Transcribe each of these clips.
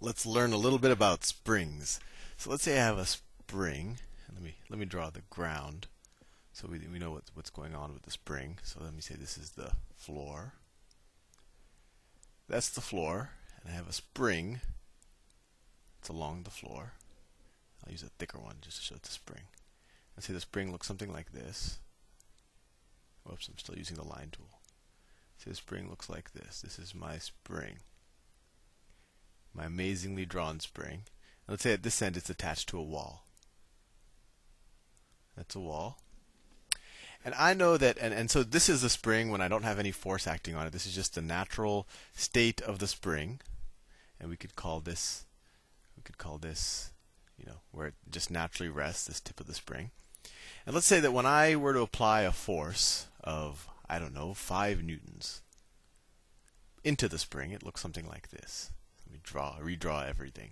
let's learn a little bit about springs. So let's say I have a spring. Let me let me draw the ground so we, we know what, what's going on with the spring. So let me say this is the floor. That's the floor, and I have a spring. It's along the floor. I'll use a thicker one just to show the spring. Let's say the spring looks something like this. Whoops, I'm still using the line tool. Say the spring looks like this. This is my spring my amazingly drawn spring. Let's say at this end it's attached to a wall. That's a wall. And I know that, and, and so this is the spring when I don't have any force acting on it. This is just the natural state of the spring. And we could call this, we could call this, you know, where it just naturally rests, this tip of the spring. And let's say that when I were to apply a force of, I don't know, 5 newtons into the spring, it looks something like this draw, redraw everything.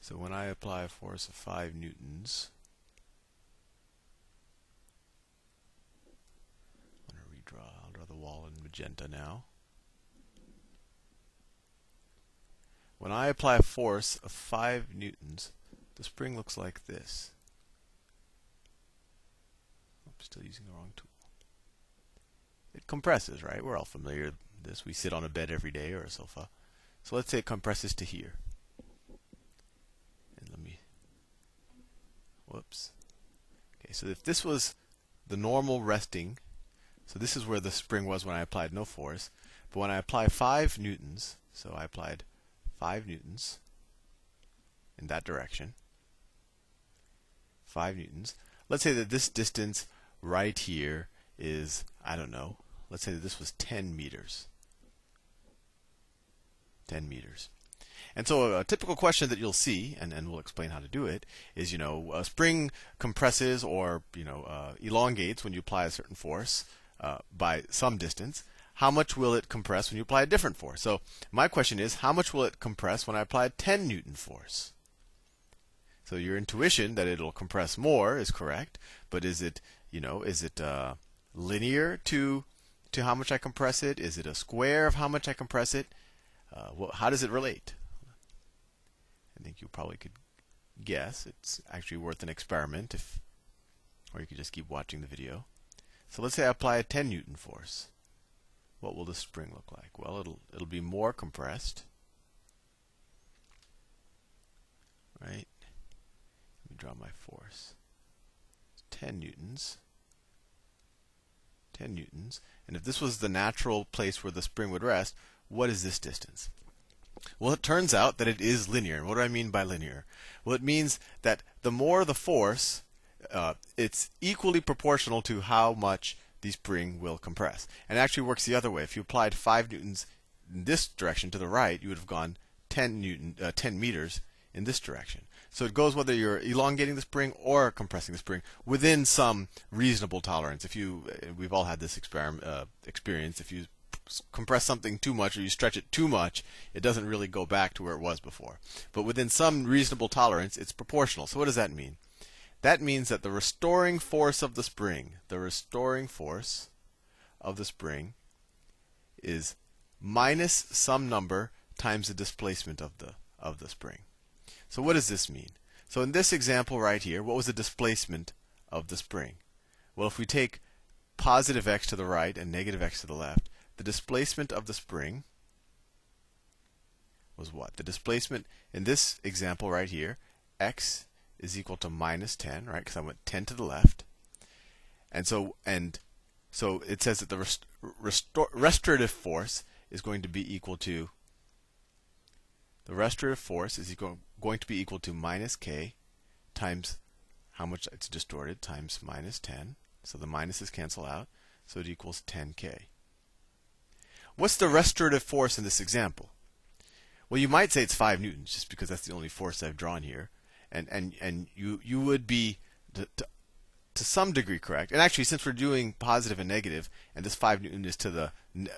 So when I apply a force of 5 newtons, I'm going to redraw. I'll draw the wall in magenta now. When I apply a force of 5 newtons, the spring looks like this. Oh, I'm still using the wrong tool. It compresses, right? We're all familiar with this. We sit on a bed every day or a sofa. So let's say it compresses to here. And let me, whoops. Okay, so if this was the normal resting, so this is where the spring was when I applied no force, but when I apply 5 newtons, so I applied 5 newtons in that direction, 5 newtons, let's say that this distance right here is, I don't know, let's say that this was 10 meters. 10 meters. And so a typical question that you'll see, and, and we'll explain how to do it, is you know a spring compresses or you know uh, elongates when you apply a certain force uh, by some distance. How much will it compress when you apply a different force? So my question is, how much will it compress when I apply a 10 newton force? So your intuition that it'll compress more is correct, but is it you know is it uh, linear to to how much I compress it? Is it a square of how much I compress it? Uh, well, how does it relate? I think you probably could guess. It's actually worth an experiment, if, or you could just keep watching the video. So let's say I apply a 10 newton force. What will the spring look like? Well, it'll it'll be more compressed. Right? Let me draw my force. 10 newtons. 10 newtons. And if this was the natural place where the spring would rest, what is this distance? Well, it turns out that it is linear. What do I mean by linear? Well, it means that the more the force, uh, it's equally proportional to how much the spring will compress. And it actually works the other way. If you applied 5 newtons in this direction to the right, you would have gone 10 newton, uh, 10 meters in this direction. So it goes whether you're elongating the spring or compressing the spring within some reasonable tolerance. If you, uh, we've all had this experiment uh, experience. If you compress something too much or you stretch it too much, it doesn't really go back to where it was before. But within some reasonable tolerance, it's proportional. So what does that mean? That means that the restoring force of the spring, the restoring force of the spring is minus some number times the displacement of the of the spring. So what does this mean? So in this example right here, what was the displacement of the spring? Well, if we take positive x to the right and negative x to the left, the displacement of the spring was what? The displacement in this example right here, x is equal to minus 10, right? Because I went 10 to the left. And so and so it says that the rest, restor, restorative force is going to be equal to the restorative force is equal, going to be equal to minus k times how much it's distorted times minus 10. So the minuses cancel out. So it equals 10k. What's the restorative force in this example? Well, you might say it's 5 newtons, just because that's the only force I've drawn here. And, and, and you, you would be, to, to, to some degree, correct. And actually, since we're doing positive and negative, and this 5 newton is to the,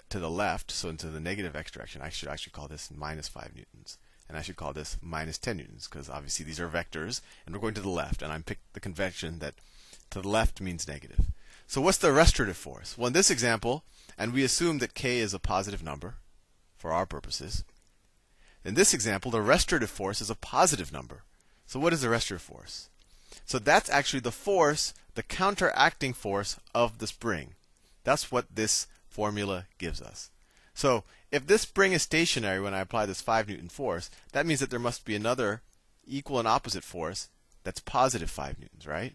to the left, so into the negative x direction, I should actually call this minus 5 newtons. And I should call this minus 10 newtons, because obviously these are vectors, and we're going to the left. And I'm picked the convention that to the left means negative. So what's the restorative force? Well, in this example, and we assume that k is a positive number for our purposes, in this example, the restorative force is a positive number. So what is the restorative force? So that's actually the force, the counteracting force of the spring. That's what this formula gives us. So if this spring is stationary when I apply this 5 Newton force, that means that there must be another equal and opposite force that's positive 5 newtons, right?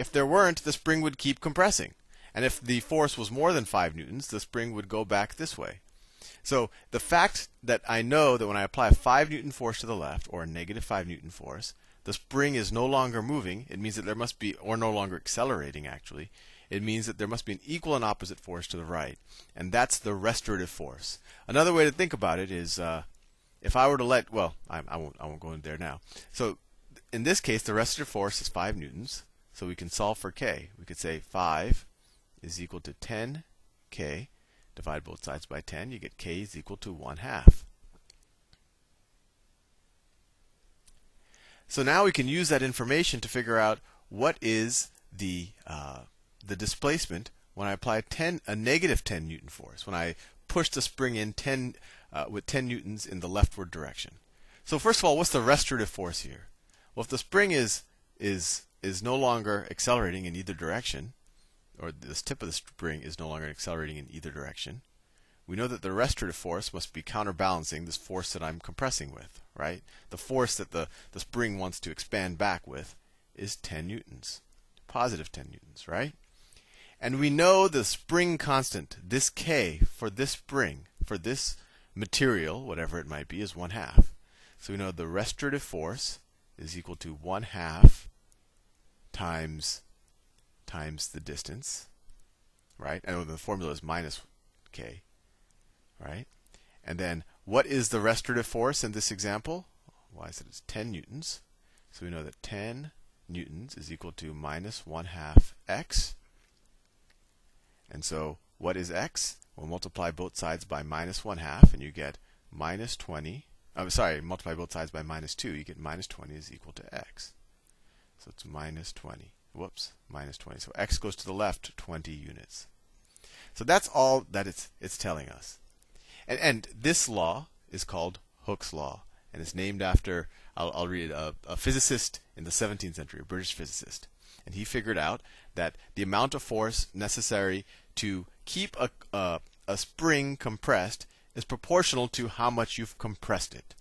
If there weren't, the spring would keep compressing. And if the force was more than 5 newtons, the spring would go back this way. So the fact that I know that when I apply a 5 newton force to the left, or a negative 5 newton force, the spring is no longer moving, it means that there must be, or no longer accelerating actually, it means that there must be an equal and opposite force to the right. And that's the restorative force. Another way to think about it is uh, if I were to let, well, I, I, won't, I won't go in there now. So in this case, the restorative force is 5 newtons. So we can solve for k. We could say 5 is equal to 10k. Divide both sides by 10. You get k is equal to 1 half. So now we can use that information to figure out what is the uh, the displacement when I apply 10 a negative 10 newton force when I push the spring in 10 uh, with 10 newtons in the leftward direction. So first of all, what's the restorative force here? Well, if the spring is is is no longer accelerating in either direction, or this tip of the spring is no longer accelerating in either direction, we know that the restorative force must be counterbalancing this force that I'm compressing with, right? The force that the, the spring wants to expand back with is 10 newtons, positive 10 newtons, right? And we know the spring constant, this K for this spring, for this material, whatever it might be, is 1 half. So we know the restorative force is equal to 1 half times times the distance, right? And the formula is minus k, right? And then what is the restorative force in this example? Well, I said it's 10 newtons. So we know that 10 newtons is equal to minus 1 half x. And so what is x? We'll multiply both sides by minus 1 half, and you get minus 20. I'm sorry, multiply both sides by minus 2. You get minus 20 is equal to x. So it's minus 20. Whoops, minus 20. So x goes to the left 20 units. So that's all that it's, it's telling us. And, and this law is called Hooke's law, and it's named after, I'll, I'll read a, a physicist in the 17th century, a British physicist. And he figured out that the amount of force necessary to keep a, a, a spring compressed is proportional to how much you've compressed it.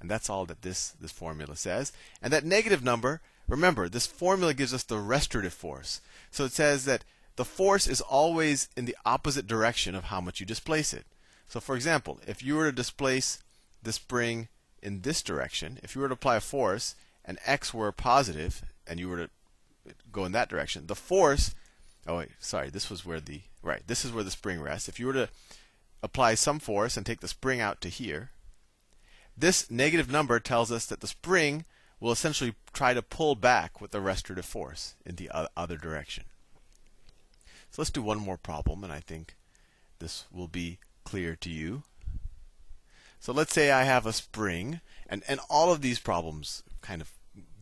And that's all that this, this formula says. And that negative number Remember, this formula gives us the restorative force. So it says that the force is always in the opposite direction of how much you displace it. So for example, if you were to displace the spring in this direction, if you were to apply a force and x were positive and you were to go in that direction, the force oh wait, sorry, this was where the right, this is where the spring rests. If you were to apply some force and take the spring out to here, this negative number tells us that the spring will essentially try to pull back with the restorative force in the other direction. So let's do one more problem, and I think this will be clear to you. So let's say I have a spring, and, and all of these problems kind of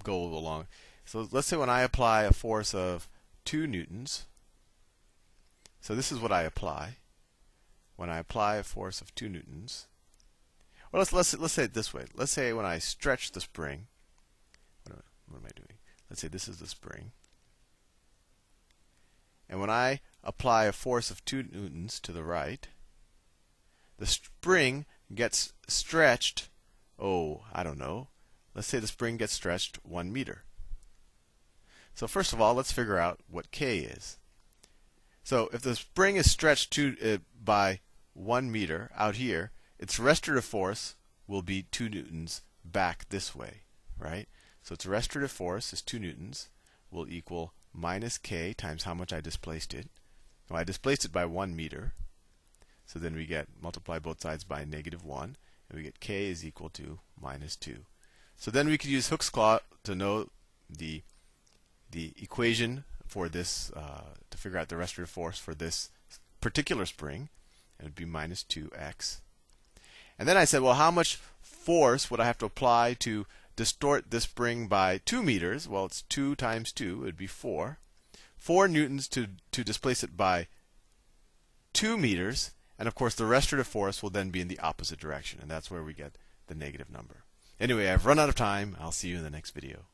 go along. So let's say when I apply a force of 2 newtons, so this is what I apply. When I apply a force of 2 newtons, well, let's, let's, let's say it this way. Let's say when I stretch the spring, what am I doing? Let's say this is the spring. And when I apply a force of 2 newtons to the right, the spring gets stretched, oh, I don't know. Let's say the spring gets stretched 1 meter. So first of all, let's figure out what k is. So if the spring is stretched to, uh, by 1 meter out here, its restorative force will be 2 newtons back this way, right? So its restorative force is 2 newtons will equal minus k times how much I displaced it. Well, I displaced it by 1 meter. So then we get multiply both sides by negative 1, and we get k is equal to minus 2. So then we could use Hooke's law to know the the equation for this uh, to figure out the restorative force for this particular spring. It would be minus 2x. And then I said, well, how much force would I have to apply to distort this spring by 2 meters, well, it's 2 times 2, it would be 4. 4 newtons to, to displace it by 2 meters, and of course the restorative force will then be in the opposite direction, and that's where we get the negative number. Anyway, I've run out of time. I'll see you in the next video.